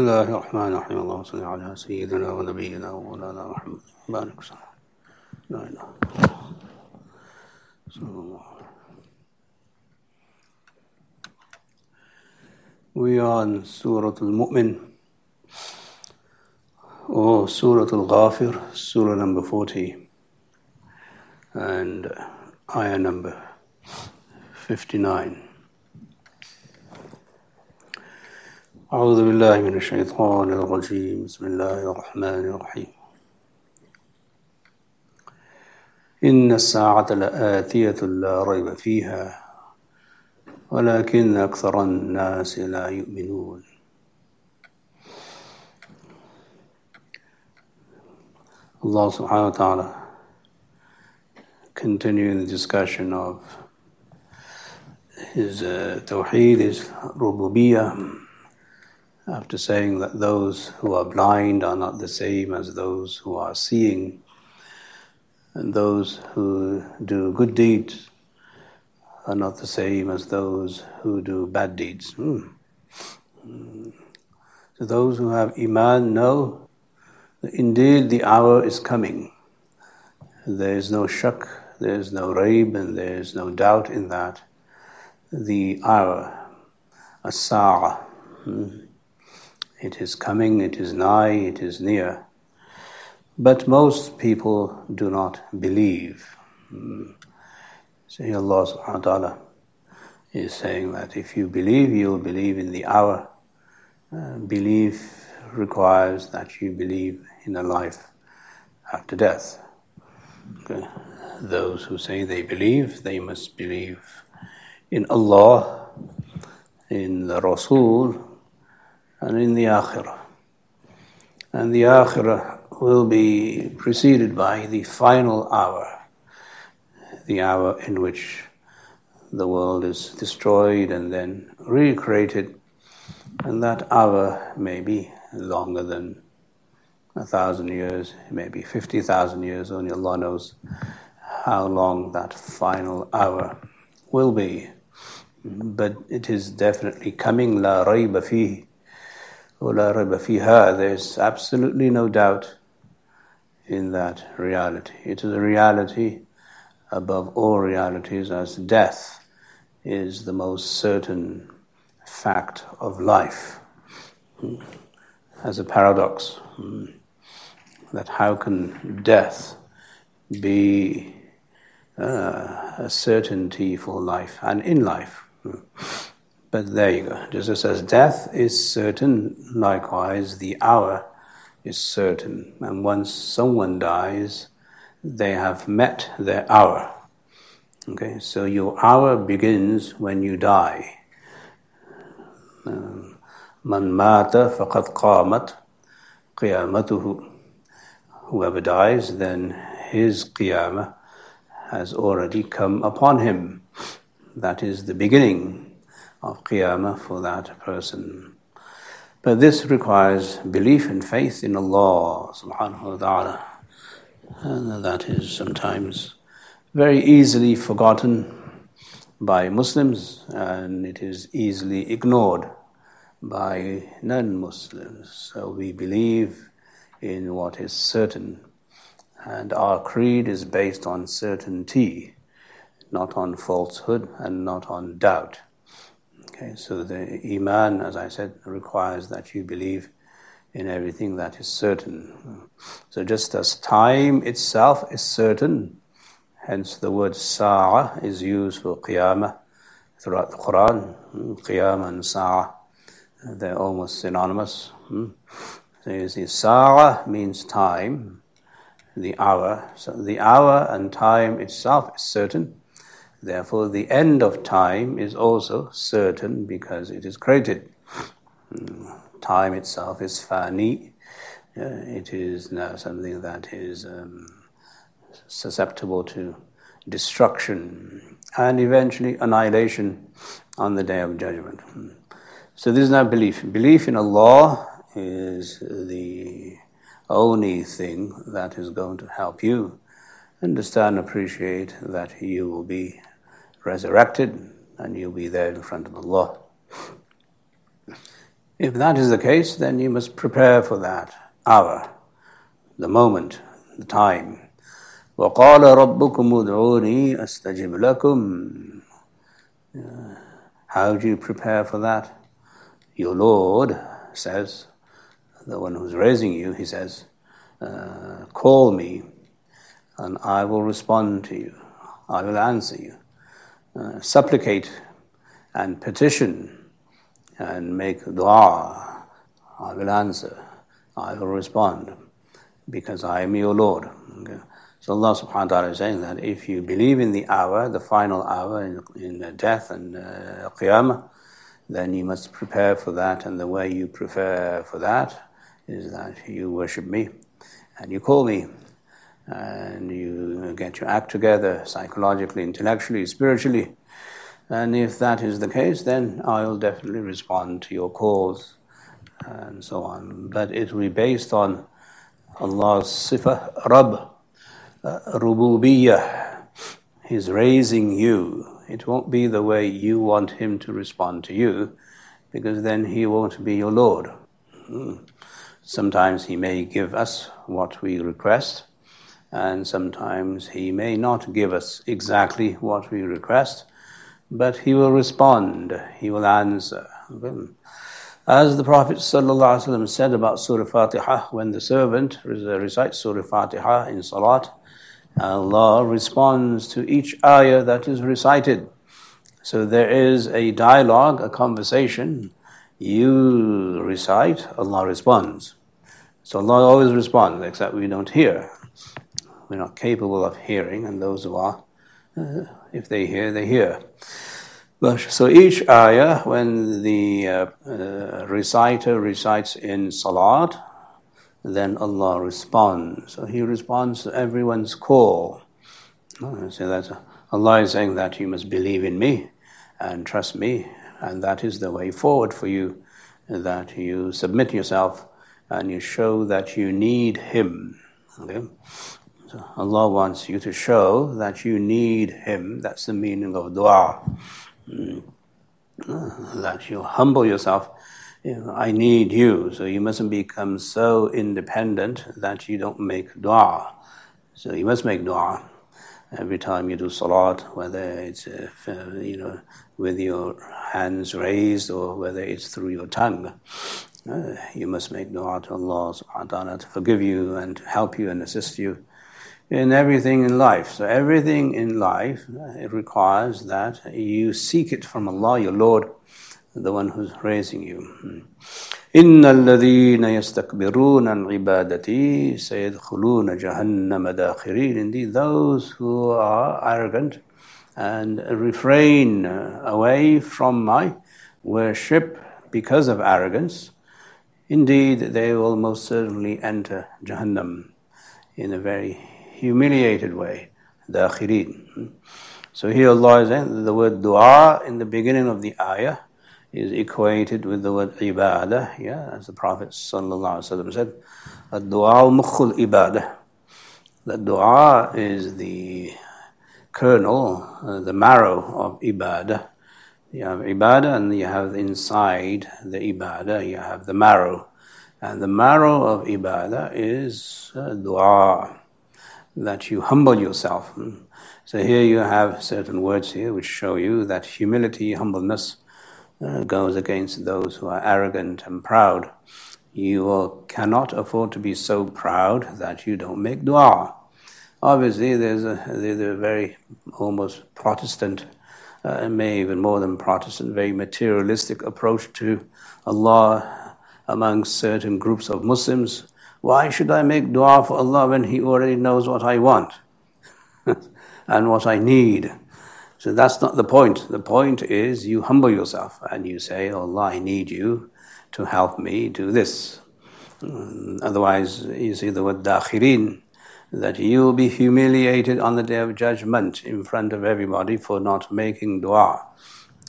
بسم الله الرحمن الرحيم اللهم صل على سيدنا ونبينا ومولانا محمد بارك وسلم لا اله الا الله We are on Surah Al-Mu'min. Or Surah Al-Ghafir, Surah number 40 and ayah number 59 أعوذ بالله من الشيطان الرجيم. بسم الله الرحمن الرحيم. إن الساعة لآتية لا ريب فيها ولكن أكثر الناس لا يؤمنون. subhanahu wa ta'ala continuing the discussion of his uh, tawheed, his rububiyyah, after saying that those who are blind are not the same as those who are seeing, and those who do good deeds are not the same as those who do bad deeds. Hmm. So those who have iman know that indeed the hour is coming. There is no shak, there is no raib, and there is no doubt in that. The hour, as-sa'a, hmm. It is coming, it is nigh, it is near. But most people do not believe. Hmm. So Allah subhanahu wa ta'ala is saying that if you believe, you will believe in the hour. Uh, belief requires that you believe in a life after death. Okay. Those who say they believe, they must believe in Allah, in the Rasul, and in the Akhirah. And the Akhirah will be preceded by the final hour the hour in which the world is destroyed and then recreated, and that hour may be longer than a thousand years, maybe 50,000 years, only Allah knows how long that final hour will be. But it is definitely coming, la rayba fihi, rayba fiha, there's absolutely no doubt in that reality. It is a reality above all realities as death is the most certain fact of life. As a paradox, that how can death be uh, a certainty for life and in life? But there you go. Just as death is certain, likewise the hour is certain. And once someone dies, they have met their hour. Okay, so your hour begins when you die. Um, Man mata faqad qamat qiyamatuhu. Whoever dies, then his qiyamah has already come upon him. That is the beginning of qiyamah for that person. But this requires belief and faith in Allah subhanahu wa ta'ala. And that is sometimes very easily forgotten by Muslims and it is easily ignored by non Muslims. So we believe in what is certain, and our creed is based on certainty, not on falsehood and not on doubt. Okay, so the Iman, as I said, requires that you believe in everything that is certain. So just as time itself is certain, hence the word sa'a is used for qiyamah throughout the Quran. Hmm, qiyamah and sa'a, they're almost synonymous. Hmm. So you see, sa'a means time, the hour. So the hour and time itself is certain. Therefore, the end of time is also certain because it is created time itself is fani. It is now something that is um, susceptible to destruction and eventually annihilation on the day of judgment. So this is not belief. Belief in Allah is the only thing that is going to help you understand, appreciate that you will be resurrected and you'll be there in front of Allah. If that is the case, then you must prepare for that hour, the moment, the time. وقال ربكم ادعوني أستجب لكم How do you prepare for that? Your Lord says, the one who's raising you, he says, uh, call me and I will respond to you. I will answer you. Uh, supplicate and petition and make dua. I will answer. I will respond because I am your Lord. Okay. So Allah subhanahu wa ta'ala is saying that if you believe in the hour, the final hour in, in death and uh, qiyamah, then you must prepare for that. And the way you prepare for that is that you worship me and you call me and you get your act together psychologically, intellectually, spiritually. And if that is the case, then I'll definitely respond to your calls and so on. But it will be based on Allah's sifah, Rabb, uh, Rububiyyah. He's raising you. It won't be the way you want Him to respond to you, because then He won't be your Lord. Hmm. Sometimes He may give us what we request, and sometimes He may not give us exactly what we request, but He will respond, He will answer. As the Prophet ﷺ said about Surah Fatiha, when the servant uh, recites Surah Fatiha in Salat, Allah responds to each ayah that is recited. So there is a dialogue, a conversation. You recite, Allah responds. So Allah always responds, except we don't hear. We're not capable of hearing, and those who are, uh, if they hear, they hear. So each ayah, when the uh, uh, reciter recites in salat, then Allah responds. So He responds to everyone's call. So that's Allah is saying that you must believe in me and trust me, and that is the way forward for you. That you submit yourself and you show that you need Him. Okay? So Allah wants you to show that you need Him. That's the meaning of dua. Mm. That you humble yourself. You know, I need you, so you mustn't become so independent that you don't make dua. So you must make dua every time you do salat, whether it's uh, you know with your hands raised or whether it's through your tongue. Uh, you must make dua to Allah subhanahu wa ta'ala to forgive you and help you and assist you in everything in life. So everything in life, uh, it requires that you seek it from Allah, your Lord, the one who's raising you. إن الذين يستكبرون عن عبادتي سيدخلون جهنم داخرين Indeed, those who are arrogant and refrain away from my worship because of arrogance, indeed they will most certainly enter Jahannam in a very humiliated way, dakhirin. So here Allah is saying the word dua in the beginning of the ayah is equated with the word ibadah, yeah, as the Prophet ﷺ said, dua mukhul ibadah. The dua is the kernel, uh, the marrow of ibadah. You have ibadah and you have inside the ibadah, you have the marrow. And the marrow of ibadah is uh, dua that you humble yourself. So here you have certain words here which show you that humility, humbleness uh, goes against those who are arrogant and proud. You cannot afford to be so proud that you don't make dua. Obviously, there's a, there's a very almost Protestant, uh, may even more than Protestant, very materialistic approach to Allah among certain groups of Muslims why should I make dua for Allah when He already knows what I want and what I need? So that's not the point. The point is you humble yourself and you say, oh Allah, I need you to help me do this. Mm, otherwise, you see the word dakhirin, that you will be humiliated on the day of judgment in front of everybody for not making dua.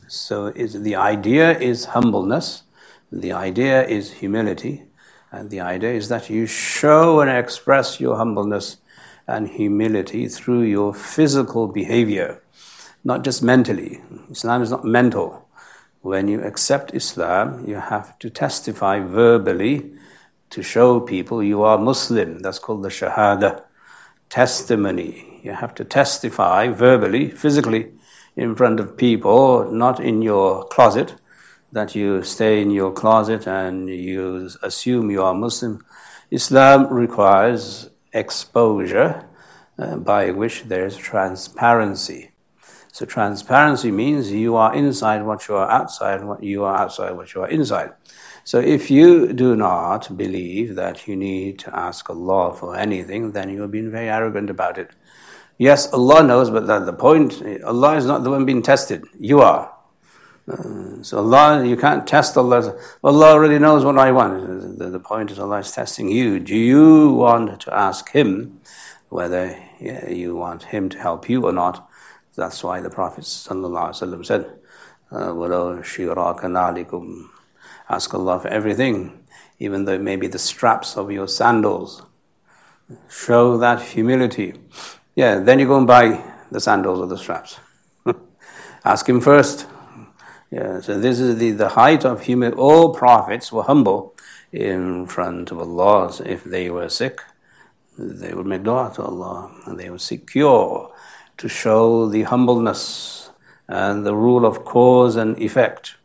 So the idea is humbleness, the idea is humility, and the idea is that you show and express your humbleness and humility through your physical behavior, not just mentally. Islam is not mental. when you accept Islam, you have to testify verbally to show people you are Muslim. That's called the Shahada. Testimony. You have to testify verbally, physically, in front of people, not in your closet, that you stay in your closet and you assume you are Muslim. Islam requires exposure uh, by which there is transparency. So transparency means you are inside what you are outside, what you are outside what you are inside. So if you do not believe that you need to ask Allah for anything, then you are being very arrogant about it. Yes, Allah knows, but that the point, Allah is not the one being tested. You are. Uh, so Allah, you can't test Allah. Allah already knows what I want. The, the, point is Allah is testing you. Do you want to ask Him whether you want Him to help you or not? That's why the Prophet ﷺ said, uh, Ask Allah for everything, even though it may be the straps of your sandals. Show that humility. Yeah, then you go and buy the sandals or the straps. Ask Him first. Yeah, so this is the, the height of humility. All prophets were humble in front of Allah. If they were sick, they would make dua to Allah and they would seek cure to show the humbleness and the rule of cause and effect.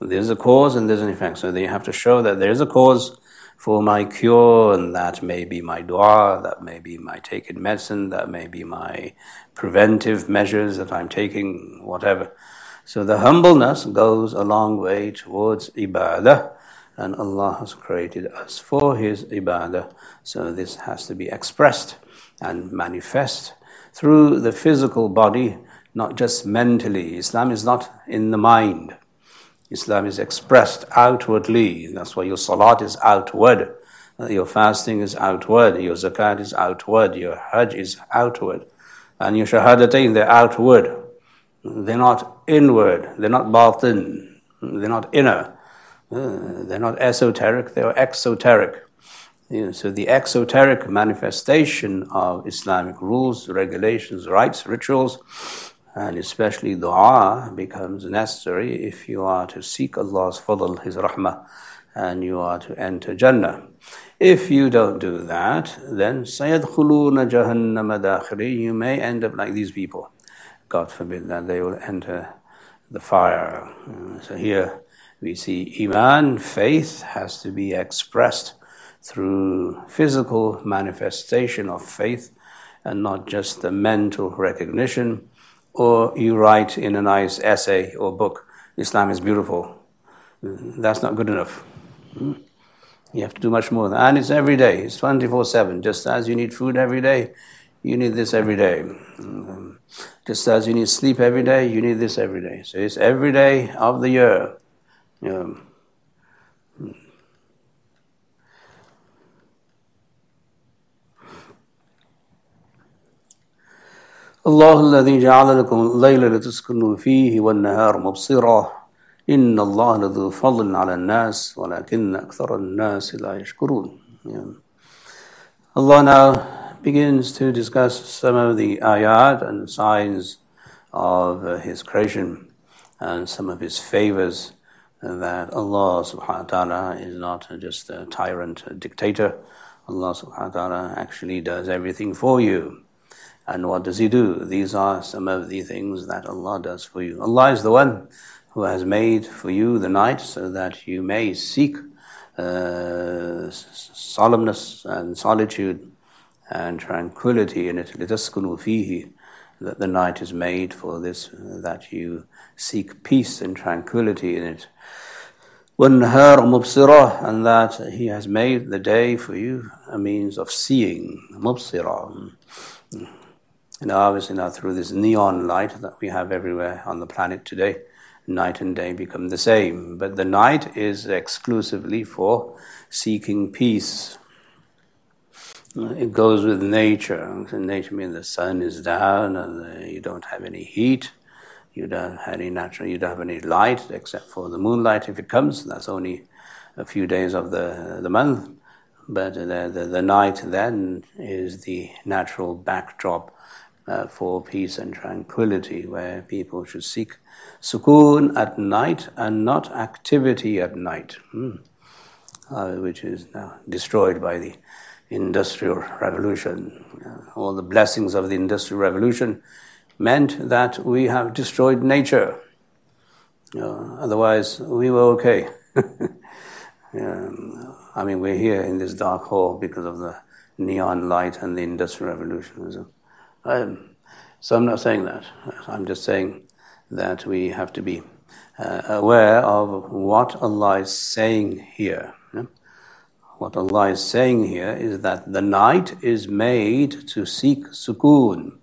There's a cause and there's an effect. So they have to show that there's a cause for my cure, and that may be my dua, that may be my taking medicine, that may be my preventive measures that I'm taking, whatever. So the humbleness goes a long way towards ibadah, and Allah has created us for His ibadah. So this has to be expressed and manifest through the physical body, not just mentally. Islam is not in the mind. Islam is expressed outwardly. That's why your salat is outward. Your fasting is outward. Your zakat is outward. Your hajj is outward. And your shahadatain, they're outward. They're not inward, they're not batin, they're not inner, uh, they're not esoteric, they're exoteric. You know, so the exoteric manifestation of Islamic rules, regulations, rites, rituals, and especially dua becomes necessary if you are to seek Allah's fadl, His rahmah, and you are to enter Jannah. If you don't do that, then sayadkhuluna jahannama dakhiri, you may end up like these people. God forbid that they will enter the fire. So here we see Iman, faith, has to be expressed through physical manifestation of faith and not just the mental recognition, or you write in a nice essay or book, Islam is beautiful. That's not good enough. Hmm? You have to do much more. And it's every day, it's 24 7. Just as you need food every day, you need this every day. Hmm. Just as you need sleep every day, you need this every day. So it's every day of the year. You know, الله الذي جعل لكم الليل لتسكنوا فيه والنهار مبصرا إن الله لذو فضل على الناس ولكن أكثر الناس لا يشكرون Allah now begins to discuss some of the ayat and signs of His creation and some of His favors that Allah subhanahu wa ta'ala is not just a tyrant, a dictator. Allah subhanahu wa ta'ala actually does everything for you. And what does He do? These are some of the things that Allah does for you. Allah is the one who has made for you the night so that you may seek uh, solemnness and solitude and tranquility in it. لِتَسْكُنُوا فِيهِ That the night is made for this, that you seek peace and tranquility in it. وَالنَّهَارَ مُبْصِرَةً And that He has made the day for you a means of seeing. مُبْصِرَةً and obviously now through this neon light that we have everywhere on the planet today, night and day become the same. But the night is exclusively for seeking peace. It goes with nature. And nature means the sun is down and you don't have any heat. You don't have any natural, you don't have any light except for the moonlight if it comes. That's only a few days of the, the month. But the, the, the night then is the natural backdrop uh, for peace and tranquility, where people should seek sukoon at night and not activity at night, hmm. uh, which is now destroyed by the industrial revolution. Uh, all the blessings of the industrial revolution meant that we have destroyed nature. Uh, otherwise, we were okay. um, I mean, we're here in this dark hall because of the neon light and the industrial revolution. So, um, so I'm not saying that. I'm just saying that we have to be uh, aware of what Allah is saying here. What Allah is saying here is that the night is made to seek sukoon.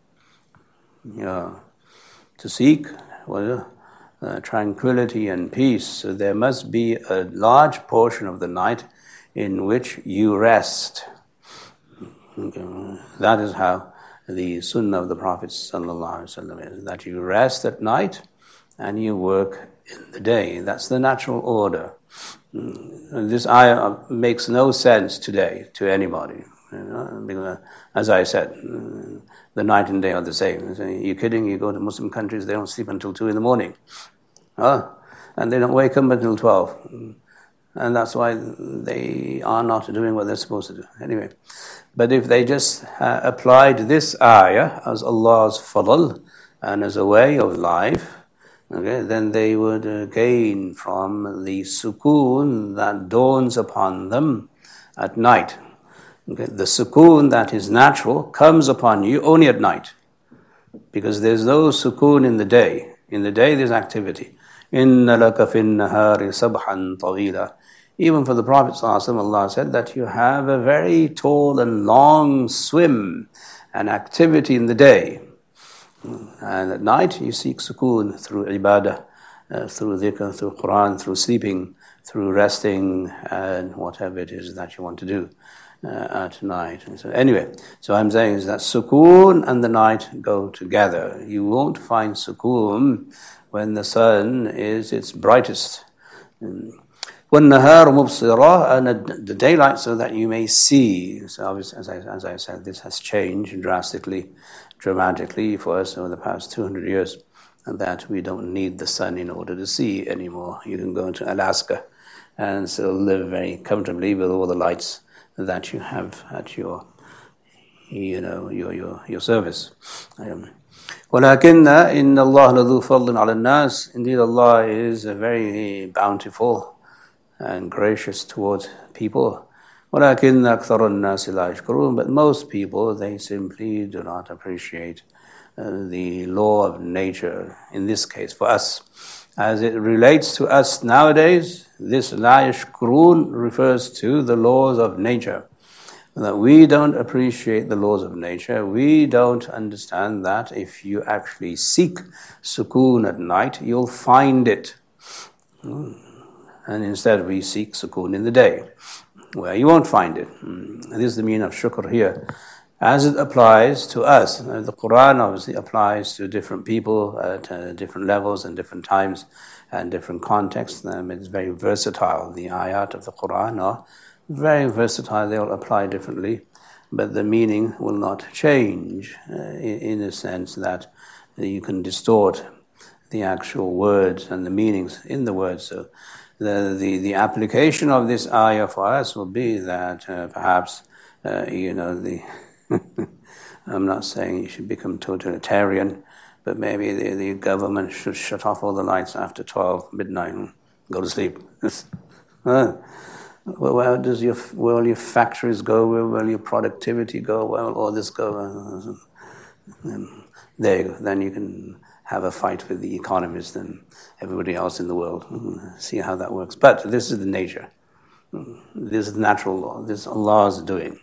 Yeah, to seek well, uh, tranquility and peace. So there must be a large portion of the night in which you rest. That is how the sunnah of the Prophet is that you rest at night and you work in the day. That's the natural order. This ayah makes no sense today to anybody. You know, because, as I said, mm, the night and day are the same. You're kidding? You go to Muslim countries, they don't sleep until 2 in the morning. And they don't wake up until 12. And that's why they are not doing what they're supposed to do. Anyway, but if they just uh, applied this ayah as Allah's fadl and as a way of life, okay, then they would uh, gain from the sukoon that dawns upon them at night. Okay, the sukoon that is natural comes upon you only at night because there's no sukoon in the day. In the day, there's activity. إِنَّ لَكَ فِي النَّهَارِ سَبْحًا طَوِيلًا even for the Prophet Allah said that you have a very tall and long swim and activity in the day. And at night you seek sukoon through ibadah, uh, through dhikr, through Quran, through sleeping, through resting, and whatever it is that you want to do uh, at night. And so anyway, so I'm saying is that sukoon and the night go together. You won't find sukoon when the sun is its brightest. وَالنَّهَارُ مُبْصِرًا and the daylight so that you may see. So obviously, as I, as I said, this has changed drastically, dramatically for us over the past 200 years, and that we don't need the sun in order to see anymore. You can go into Alaska and still live very comfortably with all the lights that you have at your, you know, your, your, your service. Um, ولكن إن الله لذو فضل على الناس Indeed Allah is very bountiful and gracious towards people. but most people, they simply do not appreciate uh, the law of nature, in this case for us. As it relates to us nowadays, this la yashkurun refers to the laws of nature. That we don't appreciate the laws of nature. We don't understand that if you actually seek sukoon at night, you'll find it. Hmm and instead we seek sukoon in the day, where you won't find it. Hmm. this is the meaning of shukr here. As it applies to us, uh, the Quran obviously applies to different people at uh, different levels and different times and different contexts. Um, it's very versatile. The ayat of the Quran are very versatile, they'll apply differently, but the meaning will not change uh, in, in the sense that you can distort the actual words and the meanings in the words. So the, the, the application of this ayah for us will be that uh, perhaps, uh, you know, the I'm not saying you should become totalitarian, but maybe the, the government should shut off all the lights after 12 midnight and go to sleep. uh, where does your where will your factories go? Where will your productivity go? Where will all this go? And there you go. Then you can have a fight with the economists and everybody else in the world. Mm-hmm. See how that works. But this is the nature. Mm-hmm. This is the natural law. This Allah is doing.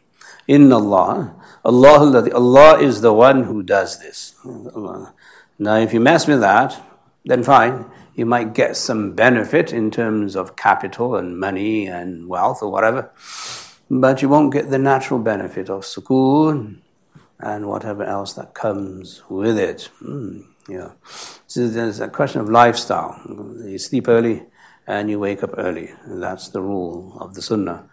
In Allah, Allah, Allah is the one who does this. Mm-hmm. Now, if you mess with that, then fine. You might get some benefit in terms of capital and money and wealth or whatever, but you won't get the natural benefit of sukoon and whatever else that comes with it. Mm. Yeah. So there's a question of lifestyle. You sleep early and you wake up early. That's the rule of the Sunnah.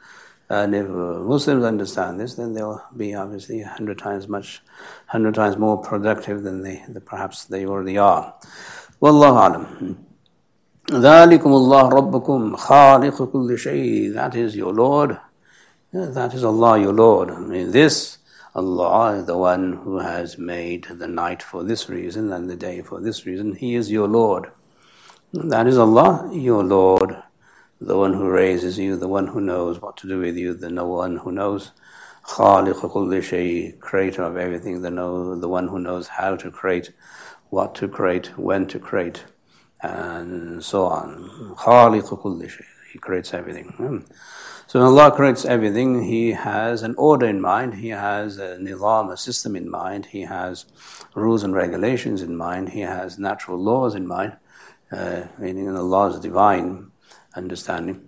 And if uh, Muslims understand this, then they'll be obviously a hundred times much, hundred times more productive than they, perhaps they already are. Wallahu alam. ذلكم الله ربكم خالق كل شيء That is your Lord. That is Allah your Lord. I mean, this Allah is the one who has made the night for this reason and the day for this reason. He is your Lord. That is Allah, your Lord, the one who raises you, the one who knows what to do with you, the no one who knows. Khaliq creator of everything, the, know, the one who knows how to create, what to create, when to create and so on. He creates everything. Hmm. Hmm. So when Allah creates everything, He has an order in mind, He has a nizam, a system in mind, He has rules and regulations in mind, He has natural laws in mind, uh, meaning the laws divine understanding,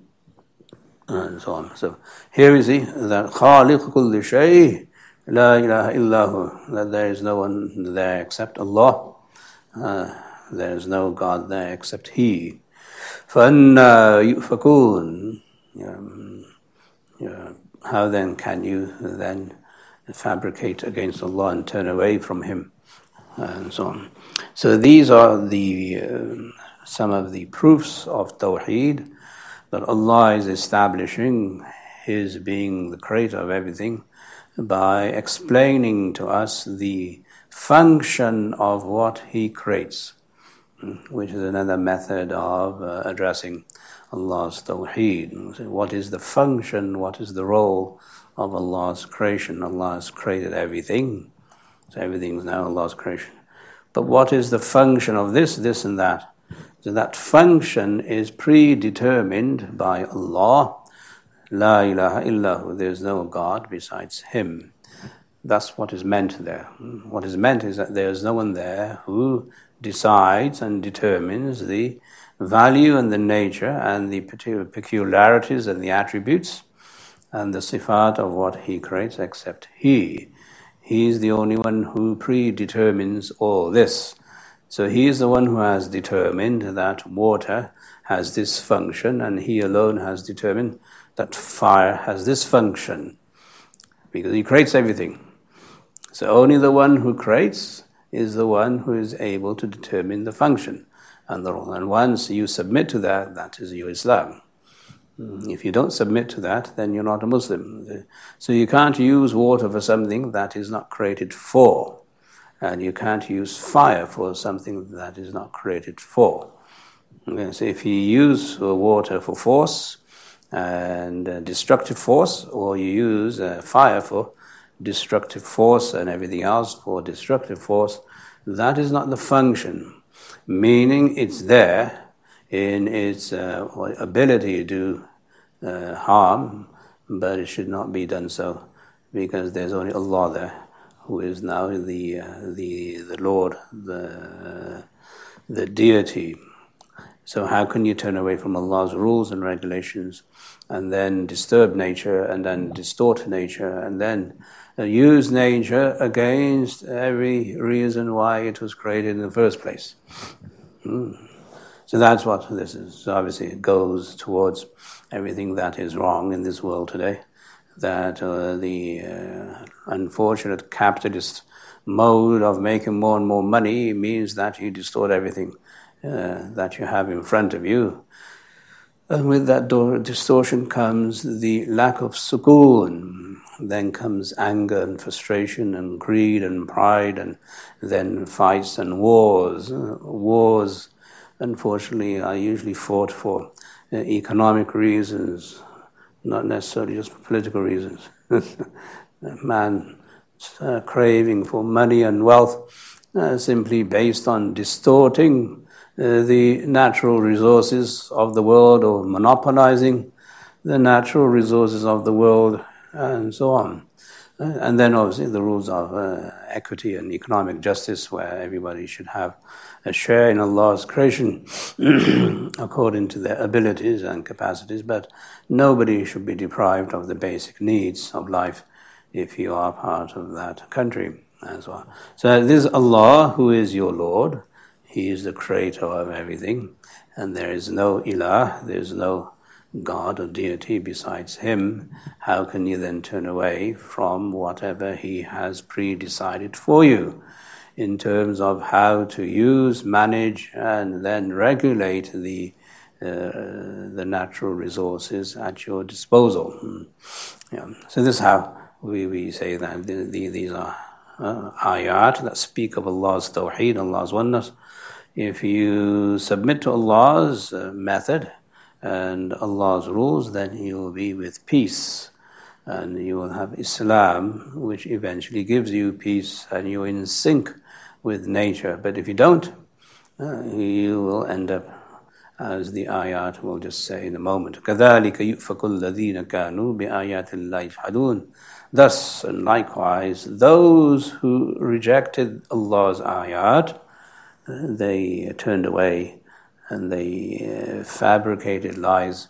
and so on. So here is He, that khaliq kulli shay, la ilaha illahu, that there is no one there except Allah. Uh, there is no God there except He. فَأَنَّا يُؤْفَكُونَ how then can you then fabricate against Allah and turn away from Him? And so on. So these are the uh, some of the proofs of Tawheed that Allah is establishing His being the creator of everything by explaining to us the function of what He creates which is another method of uh, addressing Allah's tawheed. What is the function, what is the role of Allah's creation? Allah has created everything, so everything is now Allah's creation. But what is the function of this, this, and that? So that function is predetermined by Allah. La ilaha illahu, there is no God besides Him. That's what is meant there. What is meant is that there is no one there who decides and determines the value and the nature and the peculiarities and the attributes and the sifat of what he creates except he. He is the only one who predetermines all this. So he is the one who has determined that water has this function, and he alone has determined that fire has this function. Because he creates everything. So only the one who creates is the one who is able to determine the function and the. And once you submit to that, that is your Islam. Mm, if you don't submit to that, then you're not a Muslim. So you can't use water for something that is not created for. And you can't use fire for something that is not created for. So if you use water for force and uh, destructive force, or you use uh, fire for destructive force and everything else for destructive force, that is not the function. Meaning it's there in its uh, ability to do uh, harm, but it should not be done so because there's only Allah there who is now the, uh, the, the Lord, the, the deity. So, how can you turn away from Allah's rules and regulations and then disturb nature and then distort nature and then use nature against every reason why it was created in the first place. Mm. So that's what this is. Obviously, it goes towards everything that is wrong in this world today. That uh, the uh, unfortunate capitalist mode of making more and more money means that you distort everything uh, that you have in front of you. And with that distortion comes the lack of sukoon, then comes anger and frustration and greed and pride, and then fights and wars. wars, unfortunately, are usually fought for uh, economic reasons, not necessarily just for political reasons. Man uh, craving for money and wealth uh, simply based on distorting the natural resources of the world or monopolizing the natural resources of the world and so on. Uh, and then obviously the rules of uh, equity and economic justice, where everybody should have a share in Allah's creation according to their abilities and capacities, but nobody should be deprived of the basic needs of life if you are part of that country as well. So this is Allah who is your Lord. He is the creator of everything, and there is no ilah, there is no God or deity besides Him, how can you then turn away from whatever He has pre decided for you in terms of how to use, manage, and then regulate the uh, the natural resources at your disposal. Hmm. Yeah. So this is how we, we say that the, the, these are uh, ayat that speak of Allah's tawheed, Allah's oneness. If you submit to Allah's uh, method and Allah's rules, then you will be with peace. And you will have Islam, which eventually gives you peace, and you're in sync with nature. But if you don't, uh, you will end up as the ayat will just say in a moment. كَذَلِكَ يُؤْفَكُ الَّذِينَ كَانُوا بِآيَاتِ اللَّهِ يَجْحَدُونَ Thus, and likewise, those who rejected Allah's ayat, they turned away and they uh, fabricated lies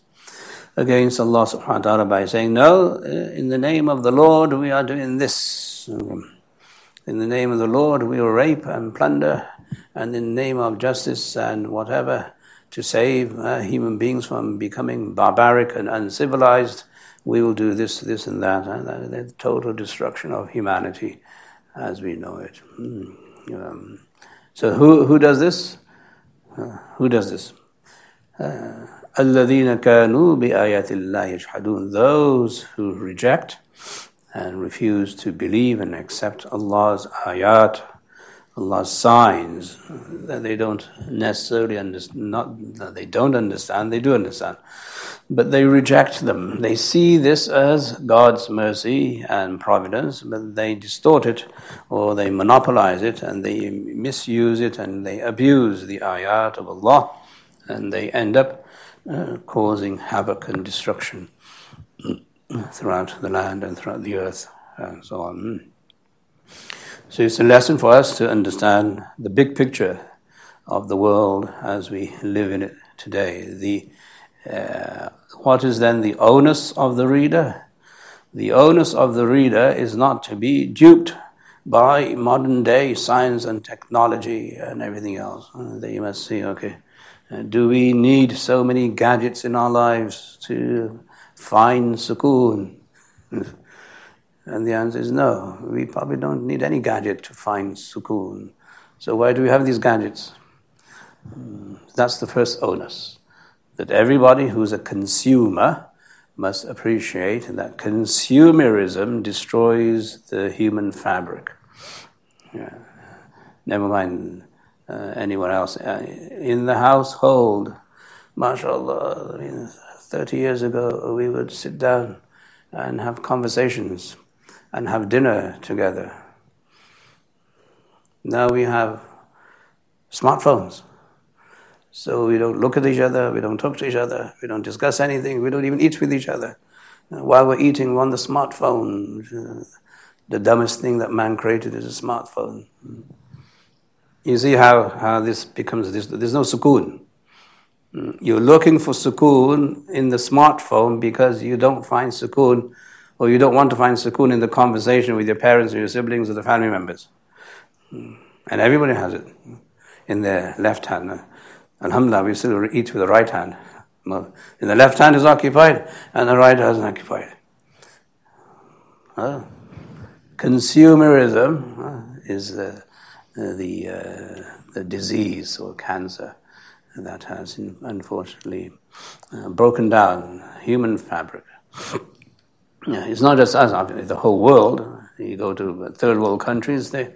against Allah subhanahu wa ta'ala by saying, No, uh, in the name of the Lord we are doing this. In the name of the Lord we will rape and plunder, and in the name of justice and whatever to save uh, human beings from becoming barbaric and uncivilized, we will do this, this, and that, and the total destruction of humanity as we know it. Mm. Um, so, who, who does this? Uh, who does this? الذين كانوا بآيات الله يجحدون Those who reject and refuse to believe and accept Allah's ayat Allah's signs that they don't necessarily understand, not that they don't understand, they do understand, but they reject them. They see this as God's mercy and providence, but they distort it or they monopolize it and they misuse it and they abuse the ayat of Allah and they end up uh, causing havoc and destruction throughout the land and throughout the earth and so on. So it's a lesson for us to understand the big picture of the world as we live in it today. The, uh, what is then the onus of the reader? The onus of the reader is not to be duped by modern day science and technology and everything else. Uh, that you must see, okay, uh, do we need so many gadgets in our lives to find sukoon? And the answer is no. We probably don't need any gadget to find sukoon. So why do we have these gadgets? Hmm, that's the first onus. That everybody who's a consumer must appreciate that consumerism destroys the human fabric. Yeah. Never mind uh, anyone else. Uh, in the household, mashallah, I mean, 30 years ago, we would sit down and have conversations and have dinner together. Now we have smartphones. So we don't look at each other, we don't talk to each other, we don't discuss anything, we don't even eat with each other. Uh, while we're eating, we're on the smartphone. Uh, the dumbest thing that man created is a smartphone. You see how, how this becomes this, there's no sukoon. Mm, you're looking for sukoon in the smartphone because you don't find sukoon or you don't want to find sukoon in the conversation with your parents or your siblings or the family members. And everybody has it in their left hand. Alhamdulillah, we still eat with the right hand. In the left hand is occupied and the right hand is occupied. Uh, consumerism uh, is uh, the, the disease or cancer that has unfortunately uh, broken down human fabric. Yeah, it's not just us, the whole world. You go to third world countries, they,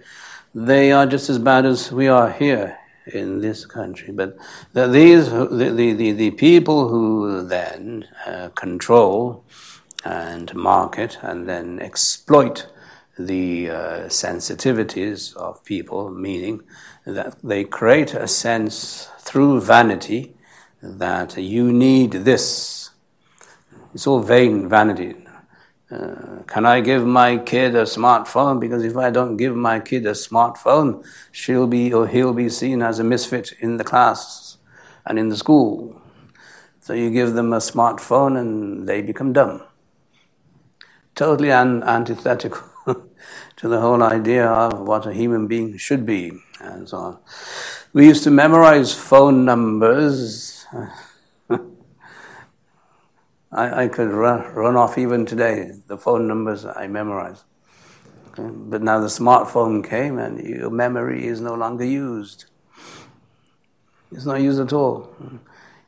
they are just as bad as we are here in this country. But the, these, the, the, the, people who then uh, control and market and then exploit the uh, sensitivities of people, meaning that they create a sense through vanity that you need this. It's all vain vanity. Uh, can I give my kid a smartphone? Because if I don't give my kid a smartphone, she'll be or he'll be seen as a misfit in the class and in the school. So you give them a smartphone and they become dumb. Totally an- antithetical to the whole idea of what a human being should be and so on. We used to memorize phone numbers. I, I could run, run off even today, the phone numbers I memorize. Okay? But now the smartphone came and your memory is no longer used. It's not used at all.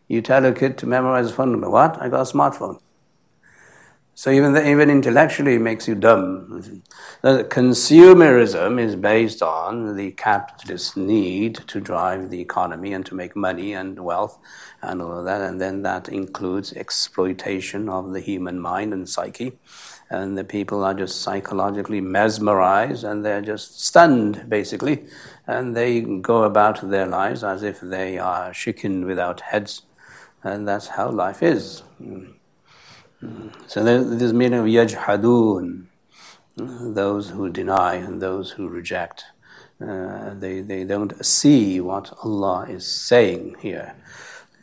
You tell a kid to memorize a phone number. What? I got a smartphone. So even the, even intellectually, it makes you dumb. The consumerism is based on the capitalist need to drive the economy and to make money and wealth and all of that, and then that includes exploitation of the human mind and psyche. And the people are just psychologically mesmerized and they're just stunned, basically. And they go about their lives as if they are chicken without heads. And that's how life is. So this meaning of yajhadun, those who deny and those who reject. Uh, they, they don't see what Allah is saying here.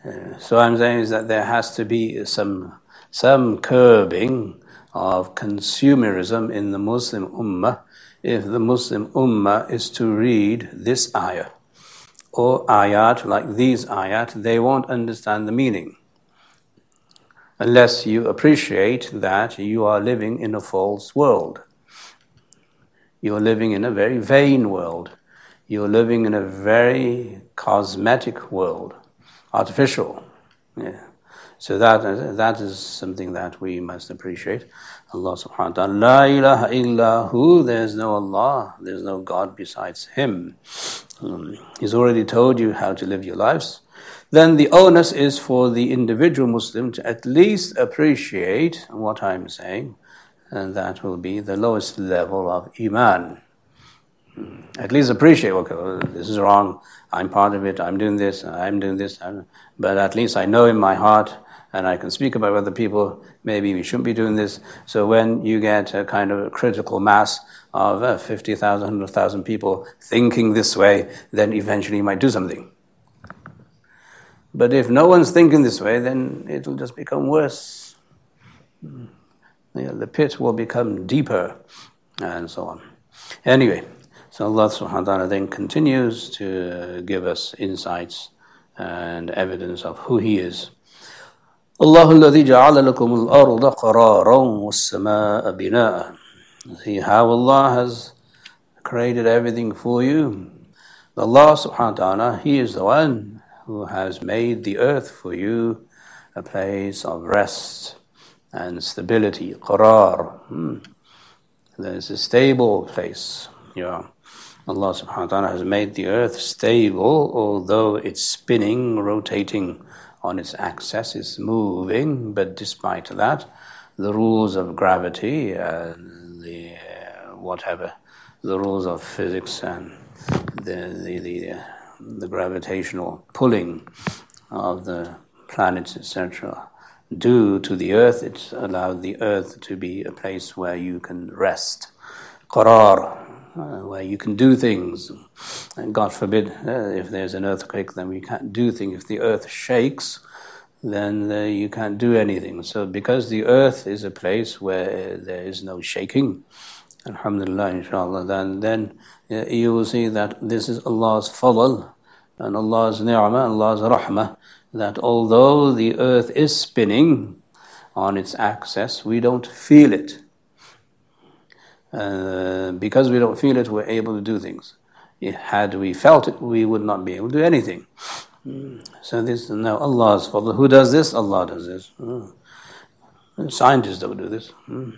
Uh, so I'm saying is that there has to be some, some curbing of consumerism in the Muslim Ummah if the Muslim Ummah is to read this ayah or ayat like these ayat, they won't understand the meaning unless you appreciate that you are living in a false world. You are living in a very vain world. You are living in a very cosmetic world, artificial. Yeah. So that, that is something that we must appreciate. Allah subhanahu wa ta'ala, La ilaha illahu, there's no Allah, there's no God besides Him. Um, he's already told you how to live your lives then the onus is for the individual Muslim to at least appreciate what I'm saying, and that will be the lowest level of Iman. Hmm. At least appreciate, okay, this is wrong, I'm part of it, I'm doing this, I'm doing this, I'm, but at least I know in my heart and I can speak about other people, maybe we shouldn't be doing this. So when you get a kind of a critical mass of uh, 50,000, 100,000 people thinking this way, then eventually you might do something. But if no one's thinking this way, then it'll just become worse. the pit will become deeper, and so on. Anyway, so Allah subhanahu wa ta'ala then continues to give us insights and evidence of who He is. الله الذي جعل لكم الأرض قرارا والسماء بناء. See how Allah has created everything for you. Allah subhanahu wa ta'ala, He is the one who has made the earth for you a place of rest and stability, qarar. Hmm. There's a stable place. Yeah. Allah subhanahu wa ta'ala has made the earth stable, although it's spinning, rotating on its axis, it's moving, but despite that, the rules of gravity and the uh, whatever, the rules of physics and the, the, the uh, the gravitational pulling of the planets, etc., do to the earth, it's allowed the earth to be a place where you can rest. Qarar, uh, where you can do things. And God forbid, uh, if there's an earthquake, then we can't do things. If the earth shakes, then uh, you can't do anything. So, because the earth is a place where there is no shaking, Alhamdulillah, inshallah, then, then uh, you will see that this is Allah's fadl and Allah's ni'mah, Allah's rahmah, that although the earth is spinning on its axis, we don't feel it. Uh, because we don't feel it, we're able to do things. Had we felt it, we would not be able to do anything. Mm. So this is now Allah's fadl. Who does this? Allah does this. Mm. Scientists don't do this. Mm.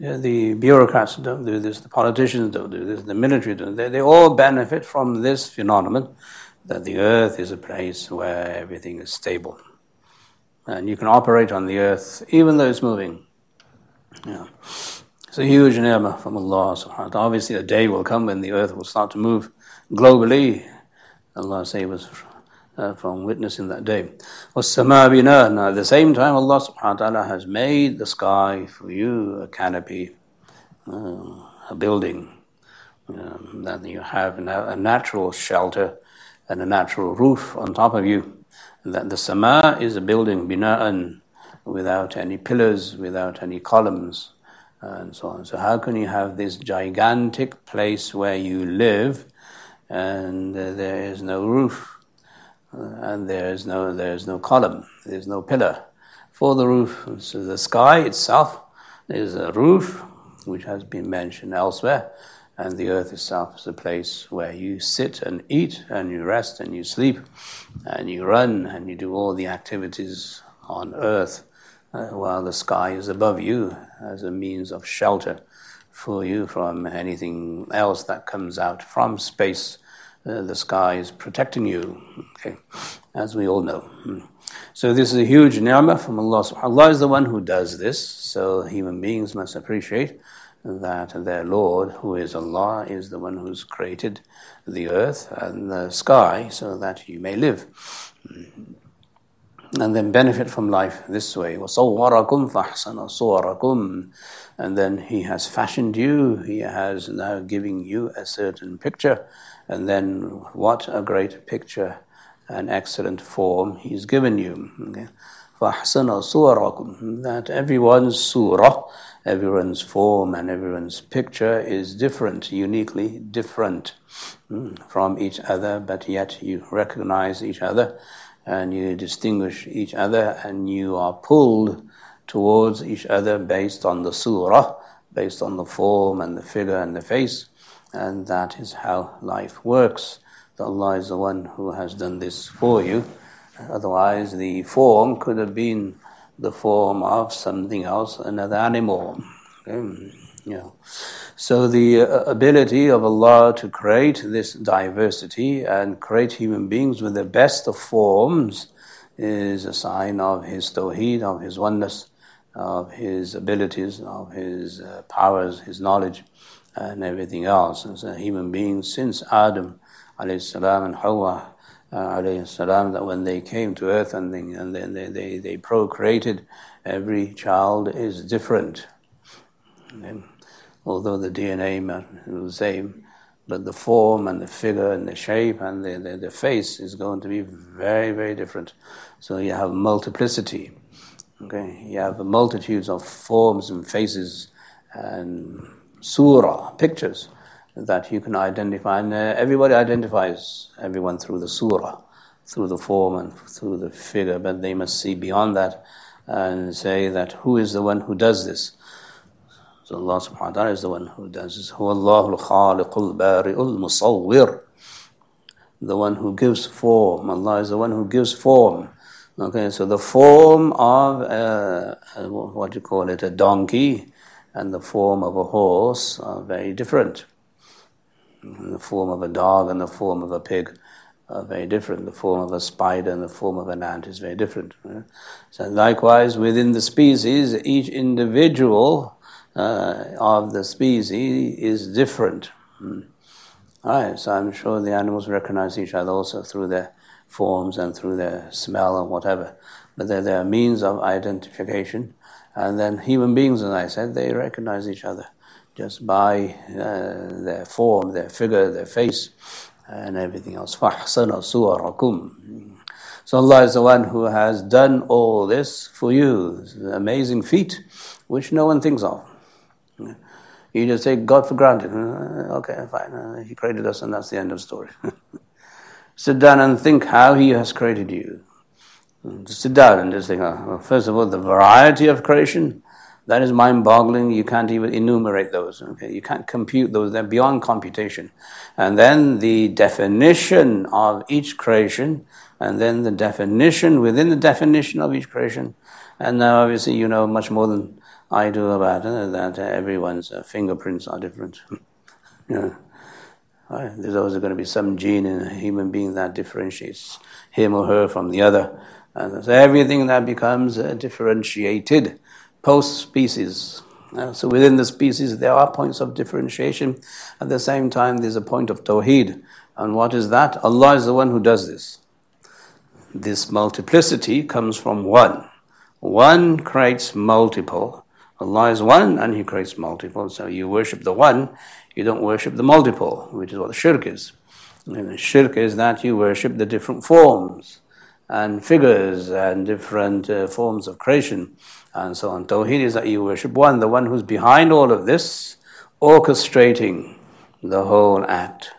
The bureaucrats don't do this, the politicians don't do this, the military don't. They, they all benefit from this phenomenon that the earth is a place where everything is stable. And you can operate on the earth even though it's moving. Yeah. It's a huge ni'mah from Allah subhanahu wa ta'ala. Obviously, a day will come when the earth will start to move globally. Allah save us uh, from witnessing that day. وَالسَّمَاء Now, at the same time, Allah subhanahu wa ta'ala has made the sky for you a canopy, uh, a building, um, that you have a natural shelter and a natural roof on top of you. That the sama is a building, bina'an, without any pillars, without any columns, and so on. So, how can you have this gigantic place where you live and uh, there is no roof? And there is no there is no column, there is no pillar for the roof. So the sky itself is a roof, which has been mentioned elsewhere, and the earth itself is a place where you sit and eat, and you rest, and you sleep, and you run, and you do all the activities on earth, uh, while the sky is above you as a means of shelter for you from anything else that comes out from space. Uh, the sky is protecting you, okay, as we all know. Hmm. So this is a huge ni'mah from Allah. Allah is the one who does this, so human beings must appreciate that their Lord, who is Allah, is the one who's created the earth and the sky so that you may live. And then benefit from life this way. وَصَوَّرَكُمْ فَأَحْسَنَ صُوَرَكُمْ And then He has fashioned you, He has now giving you a certain picture. And then what a great picture, an excellent form He's given you. Okay? فَأَحْسَنَ صُوَرَكُمْ That everyone's surah everyone's form and everyone's picture is different, uniquely different mm, from each other, but yet you recognize each other and you distinguish each other and you are pulled towards each other based on the surah, based on the form and the figure and the face, and that is how life works. Allah is the one who has done this for you. Otherwise, the form could have been the form of something else, another animal. Okay? Yeah. So the uh, ability of Allah to create this diversity and create human beings with the best of forms is a sign of His tawheed, of His oneness, of His abilities, of His uh, powers, His knowledge, and everything else. And so human beings since Adam salam and Hawa uh, salam, that when they came to earth and, they, and then they, they, they procreated, every child is different. And although the DNA is the same, but the form and the figure and the shape and the, the, the, face is going to be very, very different. So you have multiplicity. Okay, you have multitudes of forms and faces and surah, pictures that you can identify. And uh, everybody identifies everyone through the surah, through the form and through the figure, but they must see beyond that and say that who is the one who does this? So Allah subhanahu wa ta'ala is the one who does this. Who Allahul Khaliqul Bari'ul Musawwir. The one who gives form. Allah is the one who gives form. Okay, so the form of uh, uh, what do you call it, a donkey and the form of a horse are very different the form of a dog and the form of a pig are very different. The form of a spider and the form of an ant is very different. So, likewise, within the species, each individual uh, of the species is different. Mm. Right, so I'm sure the animals recognize each other also through their forms and through their smell and whatever. But they're, they're means of identification. And then human beings, as I said, they recognize each other just by uh, their form, their figure, their face, and everything else. فَحْسَنَ صُوَرَكُمْ So Allah is the one who has done all this for you. It's an amazing feat which no one thinks of. You just take God for granted. Uh, okay, fine. Uh, he created us and that's the end of the story. sit down and think how He has created you. Just sit down and just think, oh, first of all, the variety of creation that is mind boggling. You can't even enumerate those. Okay? You can't compute those. They're beyond computation. And then the definition of each creation, and then the definition within the definition of each creation. And now, obviously, you know much more than I do about it, that everyone's uh, fingerprints are different. yeah. Right. There's always going to be some gene in a human being that differentiates him or her from the other. And so everything that becomes uh, differentiated post species. Uh, so within the species, there are points of differentiation. At the same time, there's a point of tawheed. And what is that? Allah is the one who does this. This multiplicity comes from one. One creates multiple. Allah is one and He creates multiple. So you worship the one, you don't worship the multiple, which is what the shirk is. And the shirk is that you worship the different forms and figures and different uh, forms of creation and so on. Tawheed is that you worship one, the one who's behind all of this, orchestrating the whole act,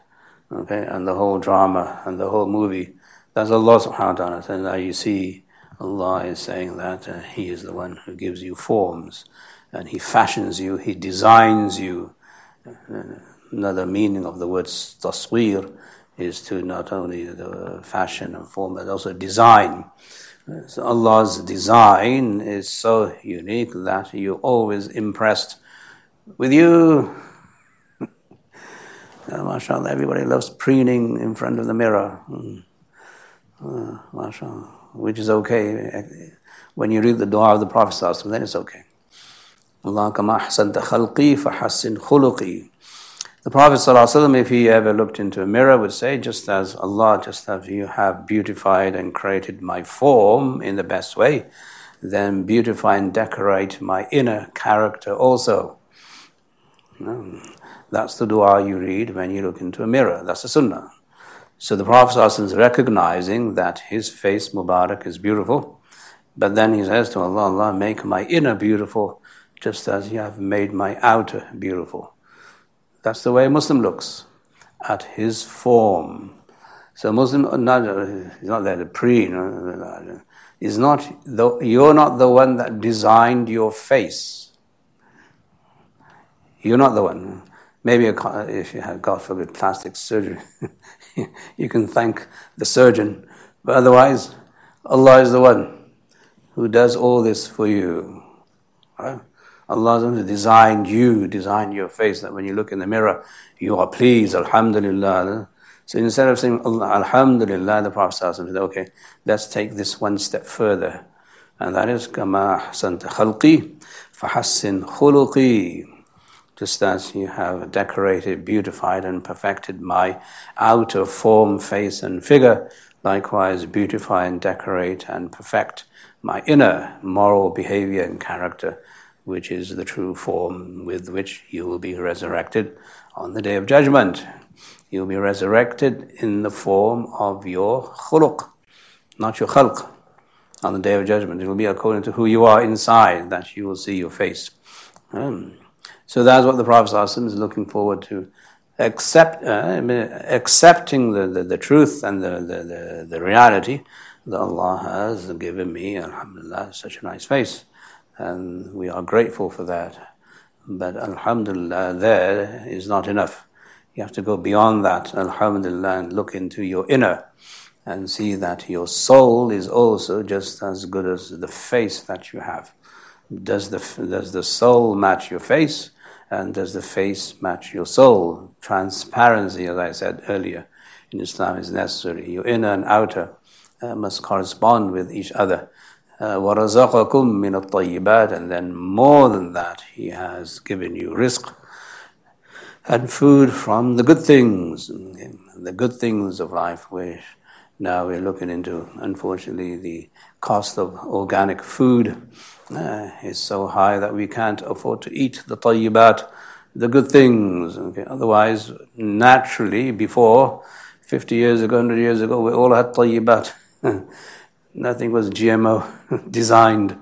okay, and the whole drama and the whole movie. That's Allah subhanahu wa ta'ala. And now you see Allah is saying that uh, He is the one who gives you forms and He fashions you, He designs you. Uh, another meaning of the word taswir is to not only the fashion and form but also design. So Allah's design is so unique that you're always impressed with you. uh, mashallah, everybody loves preening in front of the mirror. Mm. Uh, mashallah which is okay. When you read the dua of the Prophet then it's okay. Kama ahsanta khalqi fahassin khuluqi. The Prophet ﷺ, if he ever looked into a mirror, would say, just as Allah, just as you have beautified and created my form in the best way, then beautify and decorate my inner character also. That's the dua you read when you look into a mirror. That's the sunnah. So the Prophet ﷺ is recognizing that his face Mubarak is beautiful, but then he says to Allah, Allah, make my inner beautiful just as you have made my outer beautiful. That's the way a Muslim looks at his form. So Muslim, uh, not, uh, he's not there to pre, is uh, not the, you're not the one that designed your face. You're not the one. Maybe if you had, God forbid, plastic surgery, you can thank the surgeon. But otherwise, Allah is the one who does all this for you. Right? Allah has designed you, designed your face, that when you look in the mirror, you are pleased, Alhamdulillah. So instead of saying Alhamdulillah, the Prophet said, okay, let's take this one step further. And that is, كما أحسنت خلقي فحسن خلقي just as you have decorated, beautified, and perfected my outer form, face, and figure, likewise beautify and decorate and perfect my inner moral behavior and character, which is the true form with which you will be resurrected on the day of judgment. You'll be resurrected in the form of your khuluq, not your khalq. On the day of judgment, it will be according to who you are inside that you will see your face. Um, so that's what the Prophet ﷺ is looking forward to. Accept, uh, accepting the, the, the, truth and the, the, the, reality that Allah has given me, Alhamdulillah, such a nice face. And we are grateful for that. But Alhamdulillah, there is not enough. You have to go beyond that, Alhamdulillah, and look into your inner and see that your soul is also just as good as the face that you have. Does the, does the soul match your face? And does the face match your soul? Transparency, as I said earlier, in Islam is necessary. Your inner and outer uh, must correspond with each other. وَرَزَقَكُم مِّنَ الطَّيِّبَاتِ And then more than that, He has given you rizq and food from the good things, the good things of life, which now we're looking into, unfortunately, the cost of organic food uh, is so high that we can't afford to eat the tayyibat, the good things. Okay? Otherwise, naturally, before, 50 years ago, 100 years ago, we all had tayyibat. Nothing was GMO designed,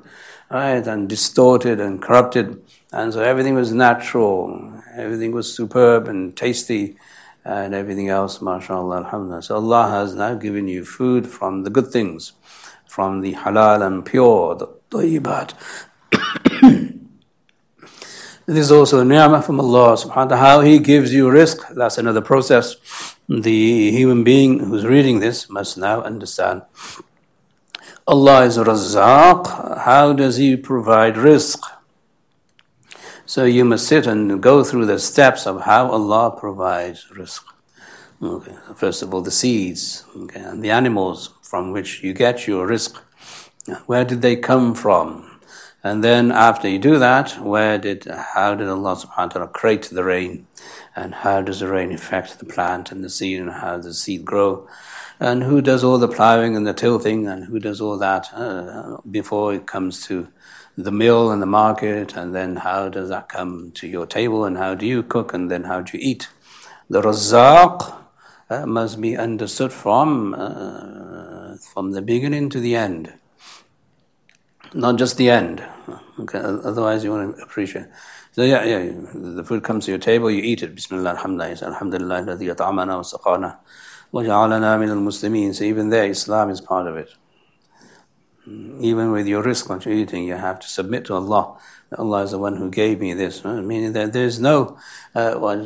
right, and distorted and corrupted. And so everything was natural, everything was superb and tasty, and everything else, mashallah, alhamdulillah. So Allah has now given you food from the good things from the halal and pure, the tayyibat. this is also a ni'mah from Allah subhanahu wa ta'ala. How He gives you rizq, that's another process. The human being who's reading this must now understand. Allah is Razzaq. How does He provide rizq? So you must sit and go through the steps of how Allah provides rizq. Okay. First of all, the seeds okay, and the animals from which you get your rizq. Where did they come from? And then after you do that, where did, how did Allah subhanahu wa ta'ala create the rain? And how does the rain affect the plant and the seed and how does the seed grow? And who does all the plowing and the tilting and who does all that uh, before it comes to the mill and the market and then how does that come to your table and how do you cook and then how do you eat? The razaq uh, must be understood from uh, from the beginning to the end. Not just the end. Okay, otherwise you won't appreciate. So yeah, yeah, the food comes to your table, you eat it. Bismillah, alhamdulillah, alhamdulillah, alladhi at'amana wa saqana ja'alana min al-muslimin. So even there, Islam is part of it. Even with your rizq what you're eating, you have to submit to Allah. Allah is the one who gave me this. Meaning that there's no uh,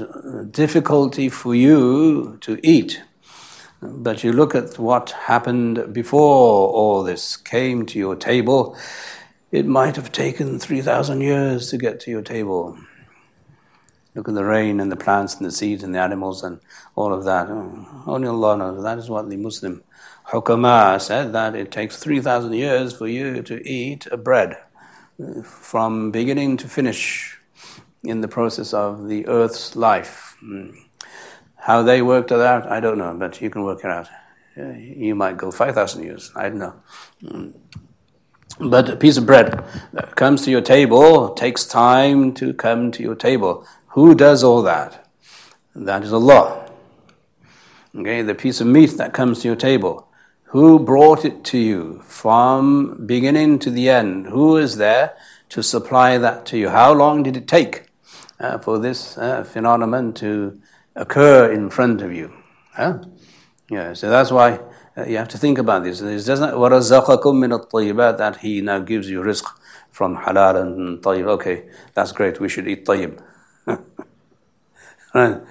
difficulty for you to eat. But you look at what happened before all this came to your table, it might have taken 3,000 years to get to your table. Look at the rain and the plants and the seeds and the animals and all of that. Oh, only Allah knows. That is what the Muslim Hukama said that it takes 3,000 years for you to eat a bread from beginning to finish in the process of the earth's life. Hmm. How they worked it out, I don't know, but you can work it out. You might go 5,000 years, I don't know. Hmm. But a piece of bread that comes to your table takes time to come to your table. Who does all that? That is Allah. Okay, the piece of meat that comes to your table. Who brought it to you from beginning to the end? Who is there to supply that to you? How long did it take uh, for this uh, phenomenon to occur in front of you? Huh? Yeah, so that's why uh, you have to think about this. It doesn't وَرَزَّقَكُم مِّنَ الطَّيِّبَاتِ that He now gives you rizq from halal and tayyib. Okay, that's great. We should eat tayyib. right.